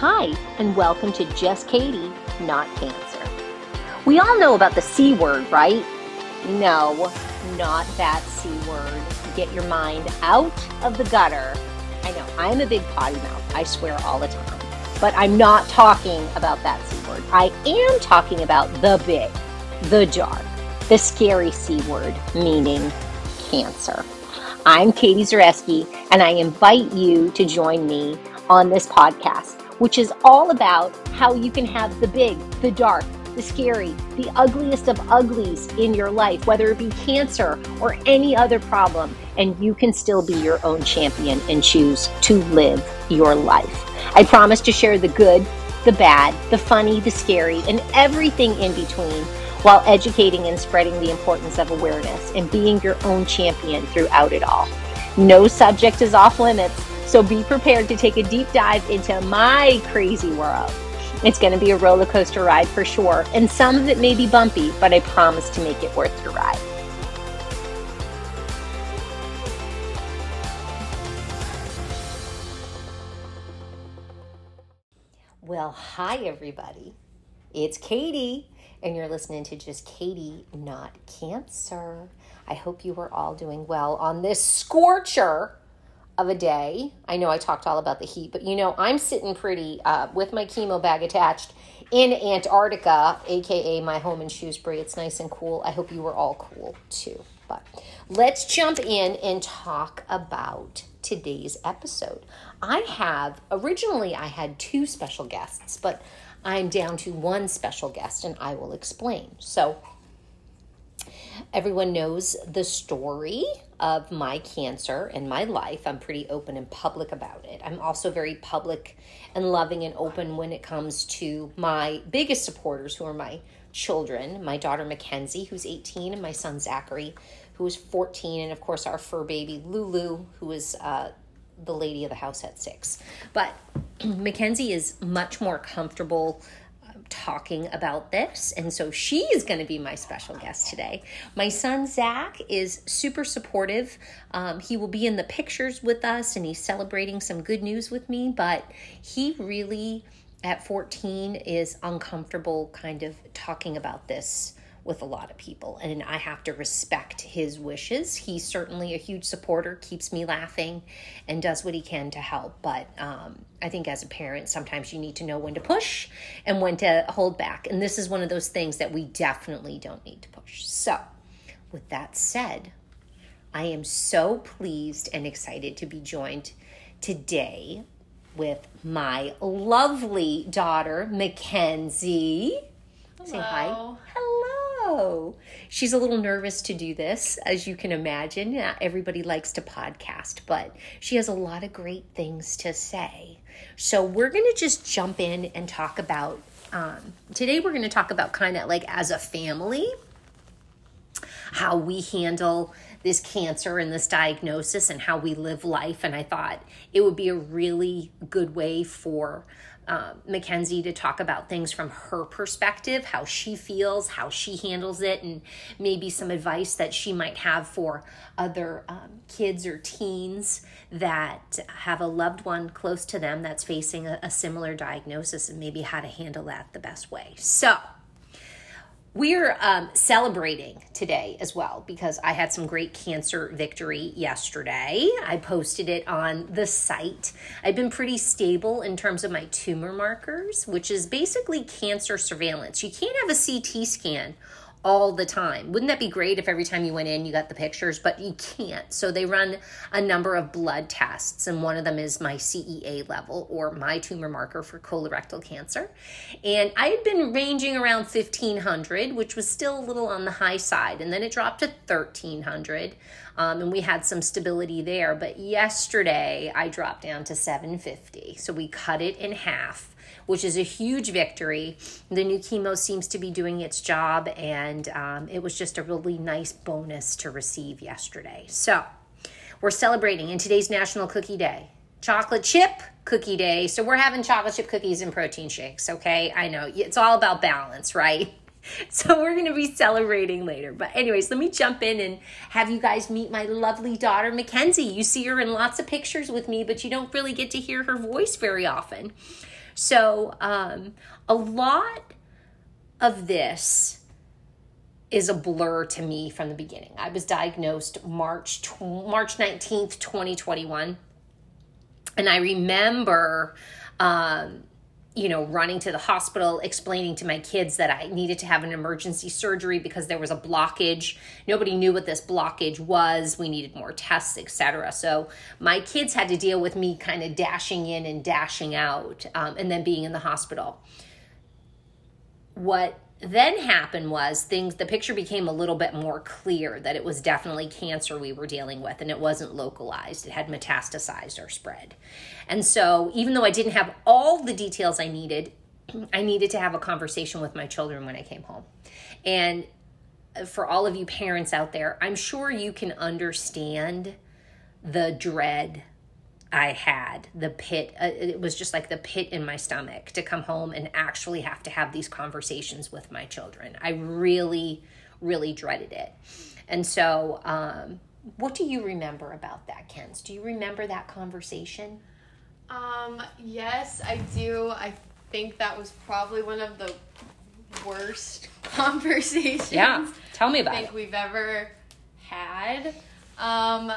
Hi, and welcome to Just Katie, Not Cancer. We all know about the C word, right? No, not that C word. Get your mind out of the gutter. I know, I'm a big potty mouth. I swear all the time. But I'm not talking about that C word. I am talking about the big, the jar, the scary C word, meaning cancer. I'm Katie Zareski, and I invite you to join me on this podcast, which is all about how you can have the big, the dark, the scary, the ugliest of uglies in your life, whether it be cancer or any other problem, and you can still be your own champion and choose to live your life. I promise to share the good, the bad, the funny, the scary, and everything in between while educating and spreading the importance of awareness and being your own champion throughout it all. No subject is off limits, so be prepared to take a deep dive into my crazy world. It's going to be a roller coaster ride for sure, and some of it may be bumpy, but I promise to make it worth your ride. Well, hi, everybody. It's Katie and you're listening to just Katie, not cancer. I hope you are all doing well on this scorcher of a day. I know I talked all about the heat, but you know, I'm sitting pretty uh, with my chemo bag attached in Antarctica, aka my home in Shrewsbury. It's nice and cool. I hope you were all cool too. But let's jump in and talk about today's episode. I have originally I had two special guests, but I'm down to one special guest and I will explain. So, everyone knows the story of my cancer and my life. I'm pretty open and public about it. I'm also very public and loving and open when it comes to my biggest supporters, who are my children my daughter McKenzie, who's 18, and my son Zachary, who is 14, and of course, our fur baby Lulu, who is uh, the lady of the house at six. But Mackenzie is much more comfortable talking about this. And so she is going to be my special guest today. My son, Zach, is super supportive. Um, he will be in the pictures with us and he's celebrating some good news with me, but he really, at 14, is uncomfortable kind of talking about this with a lot of people, and I have to respect his wishes. He's certainly a huge supporter, keeps me laughing, and does what he can to help. But um, I think as a parent, sometimes you need to know when to push and when to hold back. And this is one of those things that we definitely don't need to push. So, with that said, I am so pleased and excited to be joined today with my lovely daughter, McKenzie. Hello. Say hi. Hello. She's a little nervous to do this, as you can imagine. Everybody likes to podcast, but she has a lot of great things to say. So we're going to just jump in and talk about. Um, today, we're going to talk about kind of like as a family, how we handle this cancer and this diagnosis and how we live life. And I thought it would be a really good way for uh, McKenzie to talk about things from her perspective, how she feels, how she handles it, and maybe some advice that she might have for other um, kids or teens that have a loved one close to them that's facing a, a similar diagnosis and maybe how to handle that the best way. So, we're um, celebrating today as well because I had some great cancer victory yesterday. I posted it on the site. I've been pretty stable in terms of my tumor markers, which is basically cancer surveillance. You can't have a CT scan all the time. Wouldn't that be great if every time you went in you got the pictures? But you can't. So they run a number of blood tests, and one of them is my CEA level or my tumor marker for colorectal cancer. And I had been ranging around 1500, which was still a little on the high side, and then it dropped to 1300. Um, and we had some stability there. But yesterday I dropped down to 750. So we cut it in half which is a huge victory. The new chemo seems to be doing its job, and um, it was just a really nice bonus to receive yesterday. So, we're celebrating in today's National Cookie Day. Chocolate chip cookie day. So, we're having chocolate chip cookies and protein shakes, okay? I know it's all about balance, right? So we're going to be celebrating later. But anyways, let me jump in and have you guys meet my lovely daughter McKenzie. You see her in lots of pictures with me, but you don't really get to hear her voice very often. So, um, a lot of this is a blur to me from the beginning. I was diagnosed March tw- March 19th, 2021. And I remember um, you know, running to the hospital, explaining to my kids that I needed to have an emergency surgery because there was a blockage. Nobody knew what this blockage was. We needed more tests, etc. So my kids had to deal with me kind of dashing in and dashing out, um, and then being in the hospital. What then happened was things the picture became a little bit more clear that it was definitely cancer we were dealing with and it wasn't localized. It had metastasized or spread. And so even though i didn't have all the details i needed i needed to have a conversation with my children when i came home. And uh, for all of you parents out there i'm sure you can understand the dread I had the pit. Uh, it was just like the pit in my stomach to come home and actually have to have these conversations with my children. I really, really dreaded it. And so, um, what do you remember about that, Kens? Do you remember that conversation? Um, yes, I do. I think that was probably one of the worst conversations. Yeah, tell me about I think it. we've ever had. Um,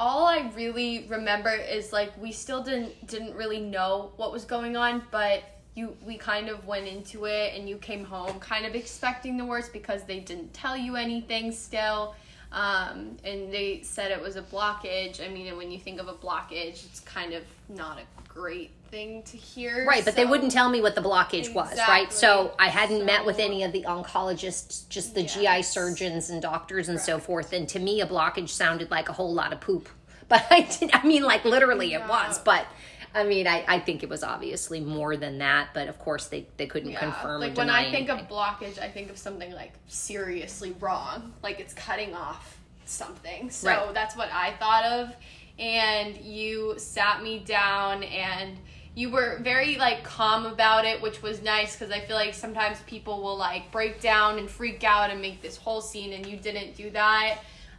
all I really remember is like we still didn't didn't really know what was going on, but you we kind of went into it and you came home kind of expecting the worst because they didn't tell you anything still. Um, and they said it was a blockage. I mean, and when you think of a blockage, it's kind of not a great thing to hear. Right, but they wouldn't tell me what the blockage was, right? So I hadn't met with any of the oncologists, just the GI surgeons and doctors and so forth. And to me, a blockage sounded like a whole lot of poop. But I did, I mean, like literally it was. But I mean, I, I think it was obviously more than that. But of course, they, they couldn't Yeah, confirm like when I think anything. of blockage, I think of something like seriously wrong, like it's cutting off something. So Right. that's what I thought of. And you sat me down and you were very like calm about it, which was nice because I feel like sometimes people will like break down and freak out and make this whole scene, and you didn't do that.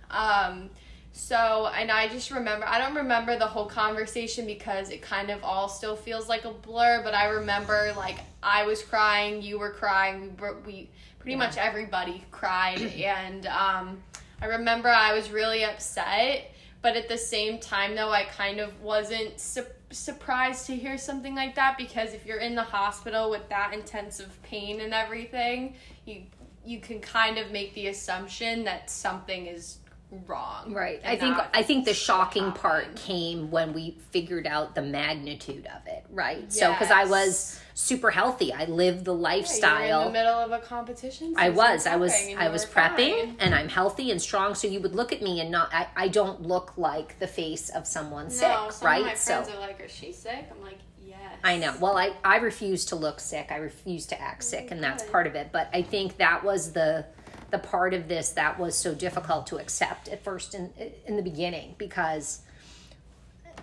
Um, so, and I just remember, I don't remember the whole conversation because it kind of all still feels like a blur, but I remember like I was crying, you were crying, we, were, we pretty much everybody cried, and um, I remember I was really upset, but at the same time, though, I kind of wasn't su- surprised to hear something like that because if you're in the hospital with that intensive pain and everything, you you can kind of make the assumption that something is wrong. Right. I think I think the shocking part came when we figured out the magnitude of it, right? So cuz I was super healthy. I lived the Yeah, lifestyle. in the middle of a competition. I was. I was. I was prepping, fine. and I'm healthy and strong. So you would look at me and not. I, I don't look like the face of someone sick, some right? so are like, "Is she sick?" I'm like, "Yes." I know. Well, I I refuse to look sick. I refuse to act sick, and that's part of it. But I think that was the the part of this that was so difficult to accept at first in in the beginning because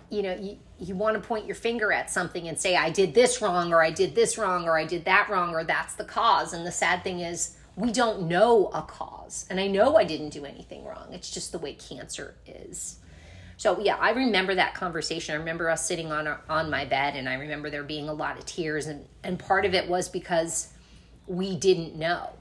you know you, you want to point your finger at something and say i did this wrong or i did this wrong or i did that wrong or that's the cause. And the sad thing is we don't know a cause. And i know i didn't do anything wrong. It's just the way cancer is. So yeah i remember that conversation. I remember us sitting on our, on my bed and i remember there being a lot of tears and and part of it was because we didn't know.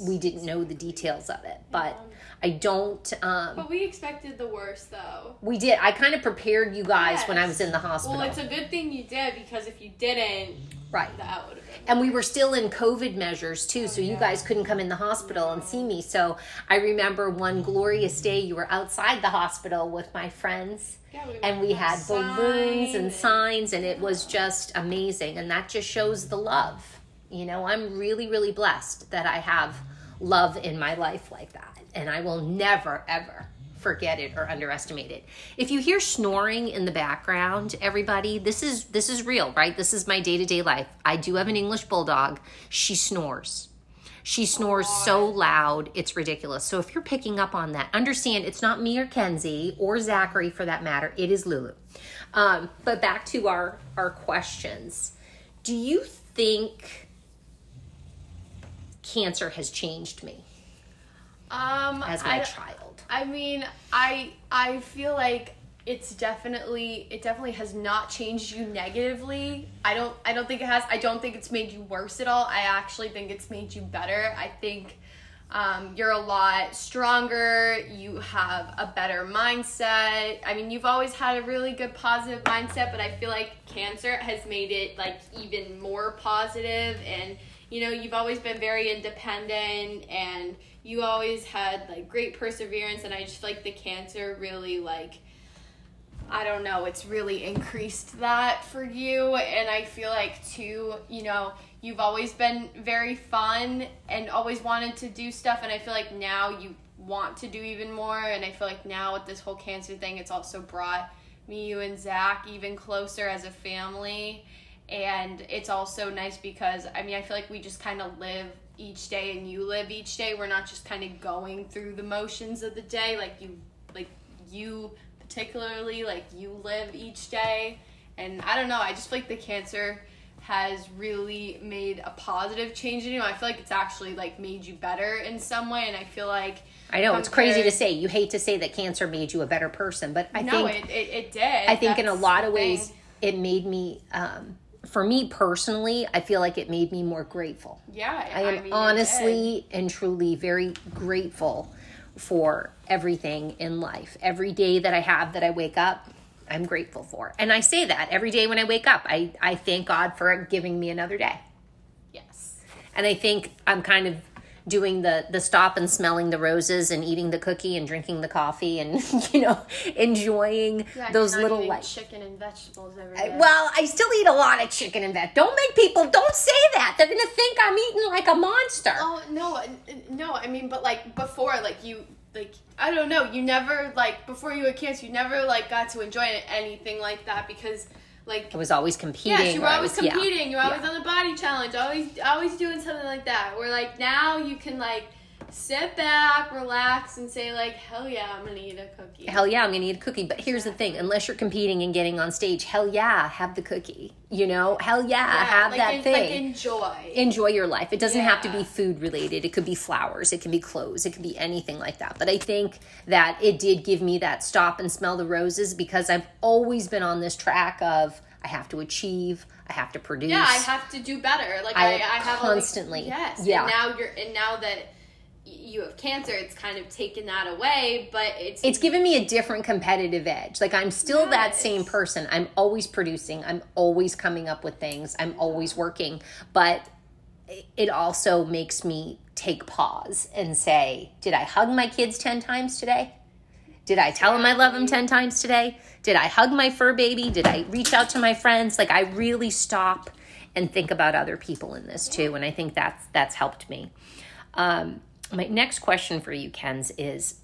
We didn't know the details of it but i don't um But we expected the worst, though. we did. I kind of prepared you guys when i was in the hospital. Well, it's a good thing you did because if you didn't, right. that would have been. and we were still in covid measures too so you guys couldn't come in the hospital and see me. So i remember one glorious day you were outside the hospital with my friends. Yeah, we and we had balloons and signs and it was just amazing. And that just shows the love you know i'm really really blessed that i have love in my life like that and i will never ever forget it or underestimate it if you hear snoring in the background everybody this is this is real right this is my day-to-day life i do have an english bulldog she snores she snores so loud, it's ridiculous. So if you're picking up on that, understand it's not me or Kenzie or Zachary for that matter. It is Lulu. Um, but back to our our questions. Do you think cancer has changed me Um, as I my d- child? I mean, I I feel like it's definitely it definitely has not changed you negatively. I don't I don't think it has. I don't think it's made you worse at all. I actually think it's made you better. I think um, you're a lot stronger. You have a better mindset. I mean, you've always had a really good positive mindset, but I feel like cancer has made it like even more positive and you know, you've always been very independent and you always had like great perseverance and I just like the cancer really like I don't know, it's really increased that for you. And I feel like, too, you know, you've always been very fun and always wanted to do stuff. And I feel like now you want to do even more. And I feel like now with this whole cancer thing, it's also brought me, you, and Zach even closer as a family. And it's also nice because, I mean, I feel like we just kind of live each day and you live each day. We're not just kind of going through the motions of the day. Like, you, like, you particularly like you live each day and i don't know i just feel like the cancer has really made a positive change in you i feel like it's actually like made you better in some way and i feel like I know it's crazy to say. You hate to say that cancer made you a better person, but I no, think it, it, it did. I think in a lot of ways it made me um for me personally, I feel like it made me more grateful. Yeah, I am mean, honestly and truly very grateful for everything in life. Every day that I have that I wake up, I'm grateful for. And I say that every day when I wake up. I, I thank God for giving me another day. Yes. And I think I'm kind of doing the the stop and smelling the roses and eating the cookie and drinking the coffee and you know enjoying Yeah, those little like chicken and vegetables every I- well, I still eat a lot of chicken and veg. Don't make people don't say that. They're gonna think I'm eating like a monster. Oh no, no. I mean, but like before, like you, like I don't know. You never like before you had cancer. You never like got to enjoy anything like that because like I was always competing. Yes, you were always was- yeah. competing. You were always Yeah. on the body challenge. Always, always doing something like that. Where like now you can like sit back, relax, and say like, "Hell yeah, I'm gonna eat a cookie." Hell yeah, I'm gonna eat a cookie. But here's the thing: unless you're competing and getting on stage, hell yeah, have the cookie. You know, hell yeah, Yeah, have like, that en- thing. Like enjoy. enjoy your life. It doesn't have to be food related. It could be flowers, it could be clothes, it could be anything like that. But I think that it did give me that stop and smell the roses because I've always been on this track of I have to achieve, I have to produce. yeah, I have to do better. Like I I, I, have constantly- yes. yeah. And now you're, and now that you have cancer, it's kind of taken that away. But it's it's given me a different competitive edge. Like I'm still that same person. I'm always producing. I'm always coming up with things. I'm always working. But it also makes me take pause and say, did I hug my kids 10 times today? Did I tell them I love them 10 times today? Did I hug my fur baby? Did I reach out to my friends? Like I really stop and think about other people in this too, and I think that's that's helped me. Um, my next question for you, Kens, is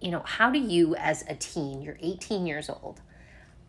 you know, how do you, as a teen, you're 18 years old,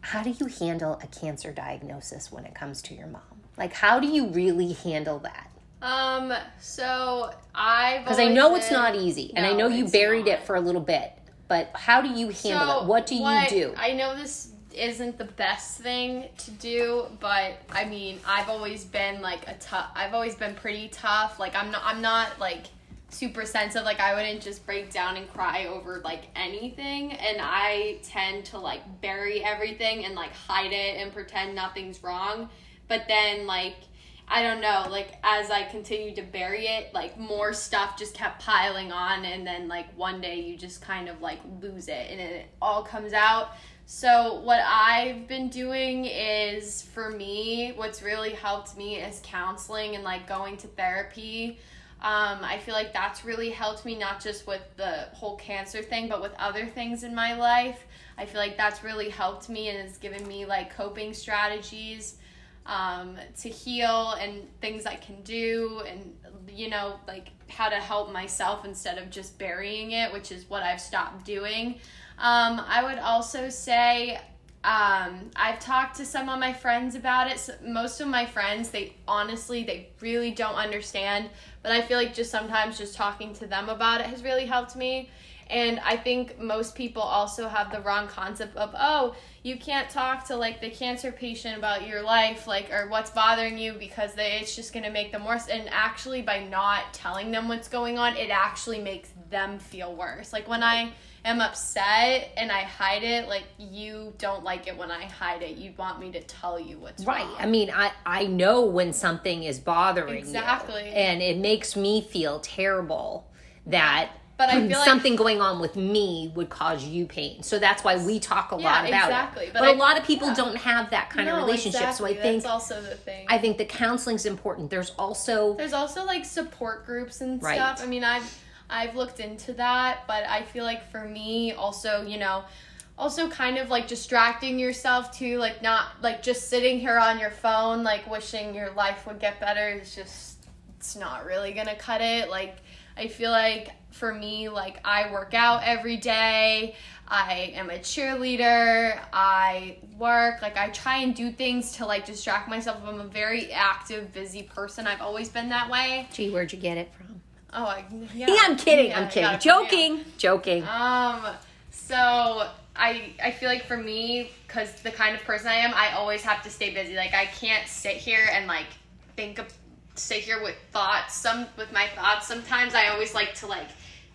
how do you handle a cancer diagnosis when it comes to your mom? Like, how do you really handle that? um. So I Because I know it's not easy, and I know you buried not. it for a little bit, but how do you handle it? What do you do? I know this isn't the best thing to do, but I mean, I've always been like a tough. I've always been pretty tough. Like I'm not. I'm not like super sensitive. Like I wouldn't just break down and cry over like anything, and I tend to like bury everything and like hide it and pretend nothing's wrong. But then like. I don't know, like as I continued to bury it, like more stuff just kept piling on and then like one day you just kind of like lose it and it all comes out. So what I've been doing is for me, what's really helped me is counseling and like going to therapy. Um, I feel like that's really helped me not just with the whole cancer thing, but with other things in my life. I feel like that's really helped me and has given me like coping strategies um, to heal and things I can do and you know like how to help myself instead of just burying it, which is what I've stopped doing. Um, I would also say um, I've talked to some of my friends about it. So most of my friends, they honestly, they really don't understand. But I feel like just sometimes just talking to them about it has really helped me. And I think most people also have the wrong concept of, oh, you can't talk to like the cancer patient about your life, like, or what's bothering you because they, it's just going to make them worse. And actually, by not telling them what's going on, it actually makes them feel worse. Like, when I am upset and I hide it, like you don't like it when I hide it. You want me to tell you what's Right. wrong. I mean, I I know when something is bothering me. Exactly. you, and it makes me feel terrible that. But I feel like- something going on with me would cause you pain. So that's why we talk a Yeah, lot about exactly. it. But But, I- a lot of people yeah. don't have that kind of relationship. exactly. So I think that's also the thing. I think the counseling's important. There's also There's also like support groups and Right. stuff. I mean, I've I've looked into that, but I feel like for me also, you know, also kind of like distracting yourself too, like not like just sitting here on your phone like wishing your life would get better is just it's not really to cut it. Like I feel like for me like I work out every day. I am a cheerleader. I work. Like I try and do things to like distract myself. I'm a very active, busy person. I've always been that way. gee, where'd you get it from? Oh, I, yeah. Yeah, I'm kidding. Yeah, I'm kidding. Joking. Joking. Um, so I I feel like for me, because the kind of person I am, I always have to stay busy. Like I can't sit here and like think of sit here with thoughts. Some with my thoughts. Sometimes I always like to like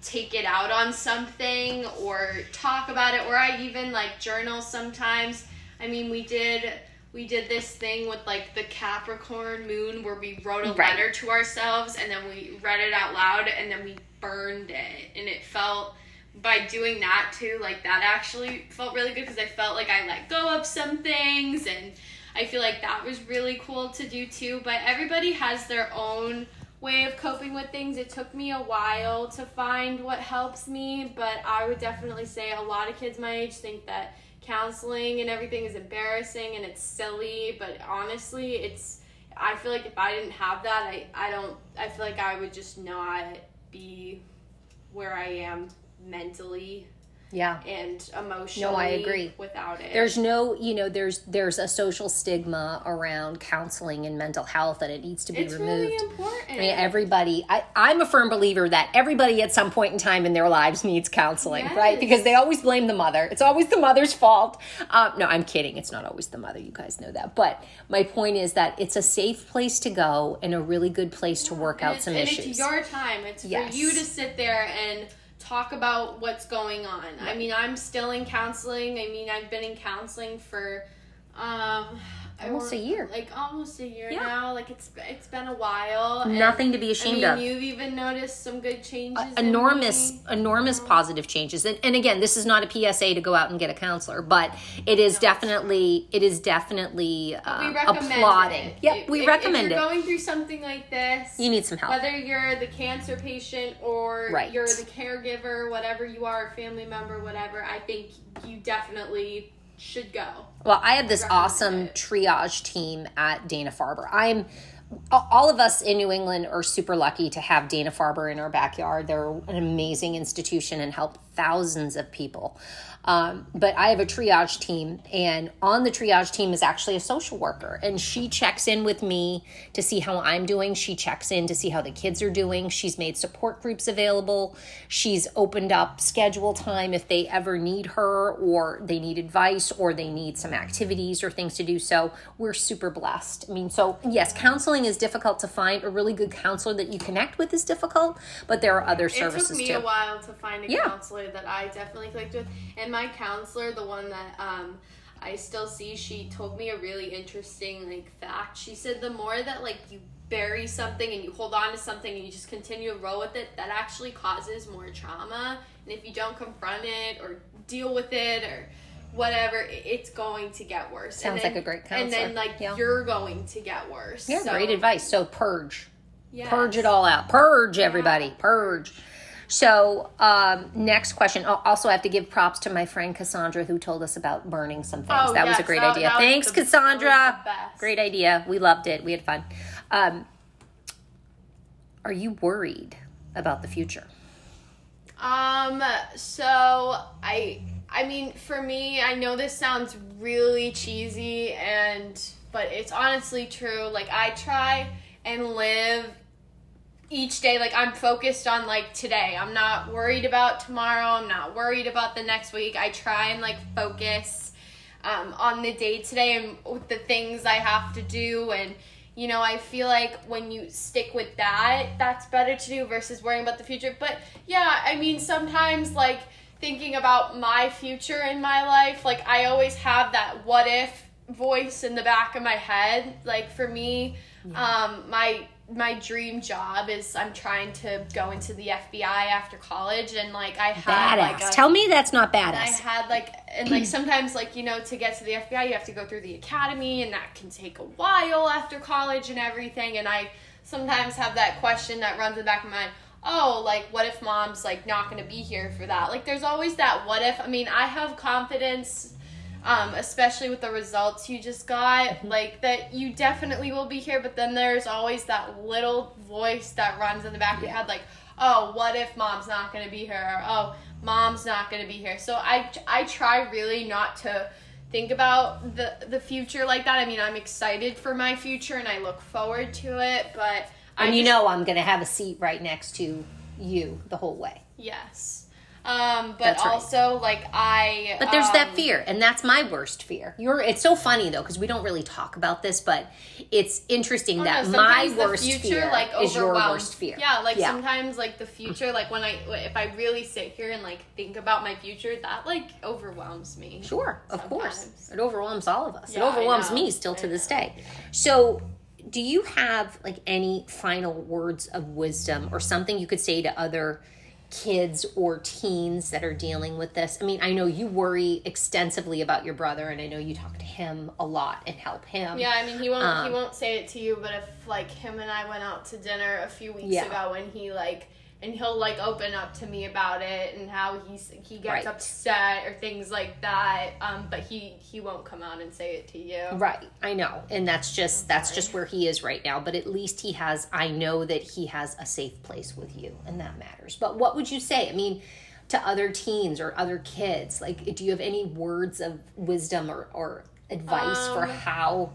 take it out on something or talk about it, or I even like journal sometimes. I mean, we did. We did this thing with like the Capricorn moon where we wrote a Right. letter to ourselves and then we read it out loud and then we burned it. And it felt by doing that too like that actually felt really good because i felt like i let go of some things and i feel like that was really cool to do too. But everybody has their own way of coping with things. It took me a while to find what helps me but i would definitely say a lot of kids my age think that counseling and everything is embarrassing and it's silly but honestly it's i feel like if i didn't have that i, I don't i feel like i would just not be where I am mentally Yeah. and emotionally. No, I agree. Without it, There's no, you know, there's there's a social stigma around counseling and mental health and it needs to be it's removed. really important. I mean, everybody, I, I'm a firm believer that everybody at some point in time in their lives needs counseling, right? Because they always blame the mother. It's always the mother's fault. Um, no, I'm kidding. It's not always the mother. You guys know that. But my point is that it's a safe place to go and a really good place to work and out some and issues. it's your time. It's Yes. for you to sit there and talk about what's going on. I mean, I'm still in counseling. I mean, I've been in counseling for um Almost a year. Like almost a year Yeah. now. Like it's it's been a while. and, Nothing to be ashamed I of. mean, You've even noticed some good changes. in enormous enormous positive changes and, and again this is not a psa to go out and get a counselor but it is definitely it is definitely uh, applauding it. yep we if- recommend if you're it going through something like this, you need some help whether you're the cancer patient or Right. you're the caregiver, whatever you are, a family member, whatever, I think you definitely should go. Well, I have this recommend awesome it. triage team at Dana Farber. I'm all of us in New England are super lucky to have Dana Farber in our backyard. They're an amazing institution and help thousands of people. Um, but I have a triage team, and on the triage team is actually a social worker, and she checks in with me to see how I'm doing. She checks in to see how the kids are doing. She's made support groups available. She's opened up schedule time if they ever need her, or they need advice, or they need some activities or things to do. So we're super blessed. I mean, so yes, counseling is difficult to find. A really good counselor that you connect with is difficult, but there are other services. It took me too. a while to find a Yeah. counselor that I definitely clicked with. And my counselor, the one that um, I still see, she told me a really interesting like fact. She said the more that like you bury something and you hold on to something and you just continue to roll with it, that actually causes more trauma. And if you don't confront it or deal with it or whatever, it's going to get worse. And Sounds then- like a great counselor. And then like Yeah. you're going to get worse. Yeah, So, great advice. So purge. yes. Purge it all out. Purge, everybody. Purge. So, um, next question. I'll- Also, I have to give props to my friend Cassandra who told us about burning some things. Oh, that was a great that- idea. that Thanks, Cassandra. Great idea. We loved it. We had fun. Um, are you worried about the future? Um, so I I mean, for me, I know this sounds really cheesy and but it's honestly true. Like I try and live each day like I'm focused on like today. I'm not worried about tomorrow. I'm not worried about the next week. I try and like focus um, on the day today and with the things I have to do and you know, I feel like when you stick with that, that's better to do versus worrying about the future. But yeah, I mean, sometimes like thinking about my future in my life, like I always have that what if voice in the back of my head. Like for me, um, my my dream job is I'm trying to go into the FBI after college, and like I had Badass. like a, Tell me that's not I had like and like sometimes like you know to get to the FBI you have to go through the academy and that can take a while after college and everything. And I sometimes have that question that runs in the back of my mind oh like what if mom's like not going to be here for that? Like there's always that what if. I mean I have confidence um, especially with the results you just got, like that you definitely will be here, but then there's always that little voice that runs in the back of your head, like, oh, what if mom's not gonna be here? Or, oh, mom's not gonna be here. So I, I try really not to think about the the future like that. I mean, I'm excited for my future and I look forward to it, but I and you just- know I'm going to have a seat right next to you the whole way. yes. Um, but right. also like I But there's that um, fear, and that's my worst fear. You're. It's so funny though because we don't really talk about this, but it's interesting Oh, that no, my worst future, fear like, is your worst fear. Yeah, like Yeah. sometimes like the future, like when I if I really sit here and like think about my future, that like overwhelms me. Sure, of course. It overwhelms all of us. it Yeah, I overwhelms me still to this know. day. So, do you have like any final words of wisdom or something you could say to other kids or teens that are dealing with this? I mean, I know you worry extensively about your brother and I know you talk to him a lot and help him. Yeah, I mean he won't Um, he won't say it to you, but if like him and I went out to dinner a few weeks Yeah. ago and he like and he'll like open up to me about it and how he's he gets Right. upset or things like that. Um, but he he won't come out and say it to you. Right, I know. And that's just that's just where he is right now, but at least he has I know that he has a safe place with you and that matters. But what would you say? I mean, to other teens or other kids, like do you have any words of wisdom or or advice for Um, how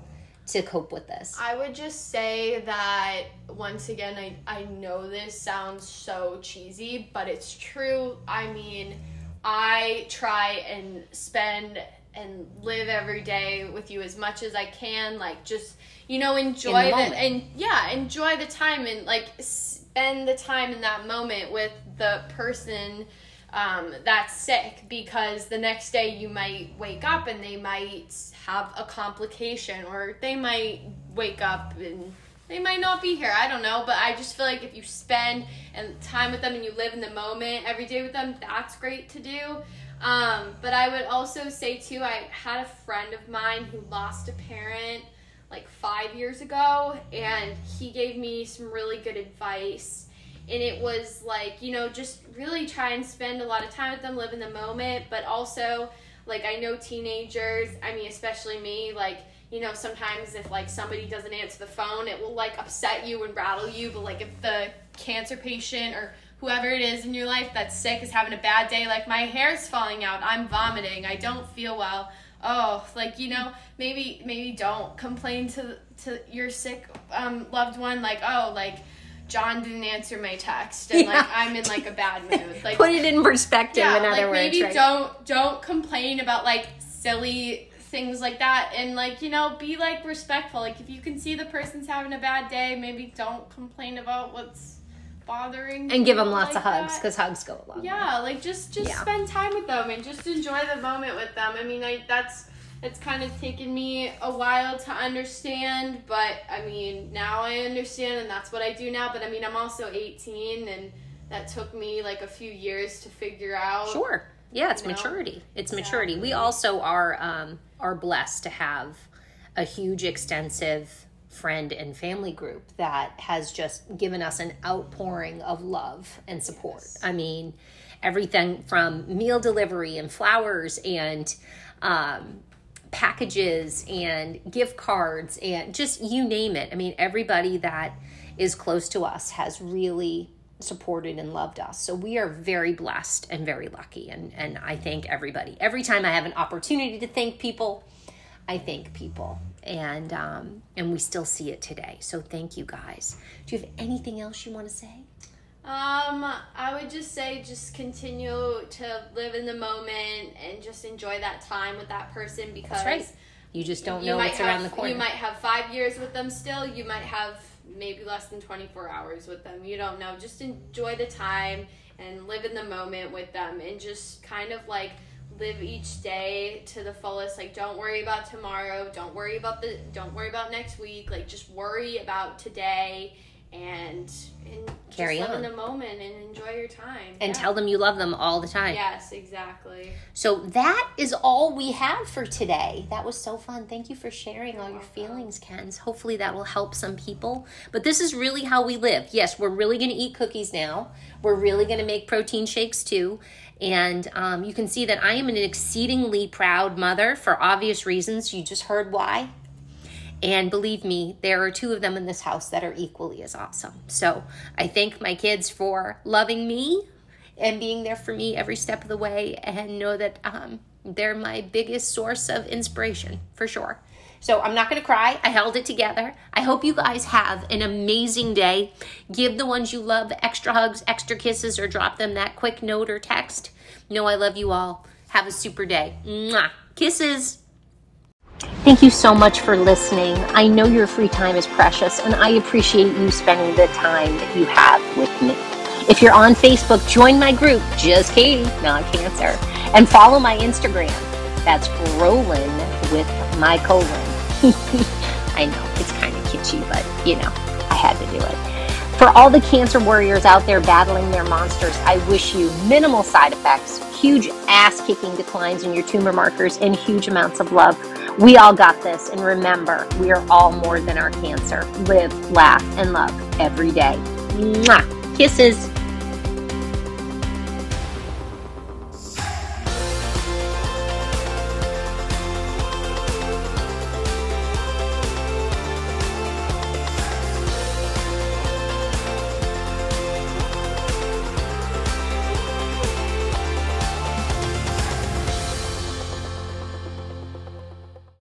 to cope with this? I would just say that once again, I, I know this sounds so cheesy, but it's true. I mean, I try and spend and live every day with you as much as I can. Like, just, you know, enjoy the, moment. and yeah, enjoy the time and like spend the time in that moment with the person um, that's sick because the next day you might wake up and they might have a complication or they might wake up and they might not be here. I don't know, but I just feel like if you spend and time with them and you live in the moment every day with them, that's great to do. Um, but I would also say too, I had a friend of mine who lost a parent like five years ago, and he gave me some really good advice. And it was like, you know, just really try and spend a lot of time with them, live in the moment, but also, like, I know teenagers, I mean, especially me, like, you know, sometimes if like somebody doesn't answer the phone, it will like upset you and rattle you. But like if the cancer patient or whoever it is in your life that's sick is having a bad day, like my hair's falling out, I'm vomiting, I don't feel well. Oh, like you know, maybe maybe don't complain to to your sick um, loved one. Like oh, like John didn't answer my text, and like I'm in like a bad mood. Like Put it in perspective yeah, in other like words, maybe right? don't don't complain about like silly things like that and like you know be like respectful like if you can see the person's having a bad day maybe don't complain about what's bothering and give them lots like of hugs because hugs go a long way. yeah like just just Yeah. spend time with them and just enjoy the moment with them i mean I, that's it's kind of taken me a while to understand but i mean now i understand and that's what i do now but i mean i'm also 18 and that took me like a few years to figure out Sure. Yeah, it's You know? maturity. It's maturity. We also are um, are blessed to have a huge, extensive friend and family group that has just given us an outpouring of love and support. Yes. I mean, everything from meal delivery and flowers and um, packages and gift cards and just you name it. I mean, everybody that is close to us has really supported and loved us. So we are very blessed and very lucky. And, and I thank everybody. Every time I have an opportunity to thank people, I thank people. And um, and we still see it today. So thank you guys. Do you have anything else you want to say? Um, I would just say just continue to live in the moment and just enjoy that time with that person because right. You just don't know what's have, around the corner. You might have five years with them still. You might have maybe less than 24 hours with them. You don't know. Just enjoy the time and live in the moment with them and just kind of like live each day to the fullest like don't worry about tomorrow don't worry about the don't worry about next week like just worry about today and and Carry just live on. in the moment and enjoy your time And Yeah. tell them you love them all the time. yes exactly So that is all we have for today. That was so fun. Thank you for sharing all your feelings, Kens. Hopefully that will help some people. But this is really how we live. Yes, we're really going to eat cookies now. We're really going to make protein shakes too. And um, you can see that I am an exceedingly proud mother for obvious reasons. You just heard why. And believe me, there are two of them in this house that are equally as awesome. So I thank my kids for loving me and being there for me every step of the way and know that um, they're my biggest source of inspiration for sure. So I'm not going to cry. I held it together. I hope you guys have an amazing day. Give the ones you love extra hugs, extra kisses, or drop them that quick note or text. Know I love you all. Have a super day. Mwah. Kisses. Thank you so much for listening. I know your free time is precious, and I appreciate you spending the time that you have with me. If you're on Facebook, join my group, Just Katie, Not Cancer, and follow my Instagram. That's Rollin with my colon. I know, it's kind of kitschy, but you know, I had to do it. For all the cancer warriors out there battling their monsters, I wish you minimal side effects, huge ass kicking declines in your tumor markers, and huge amounts of love. We all got this, and remember, we are all more than our cancer. Live, laugh, and love every day. Mwah. Kisses.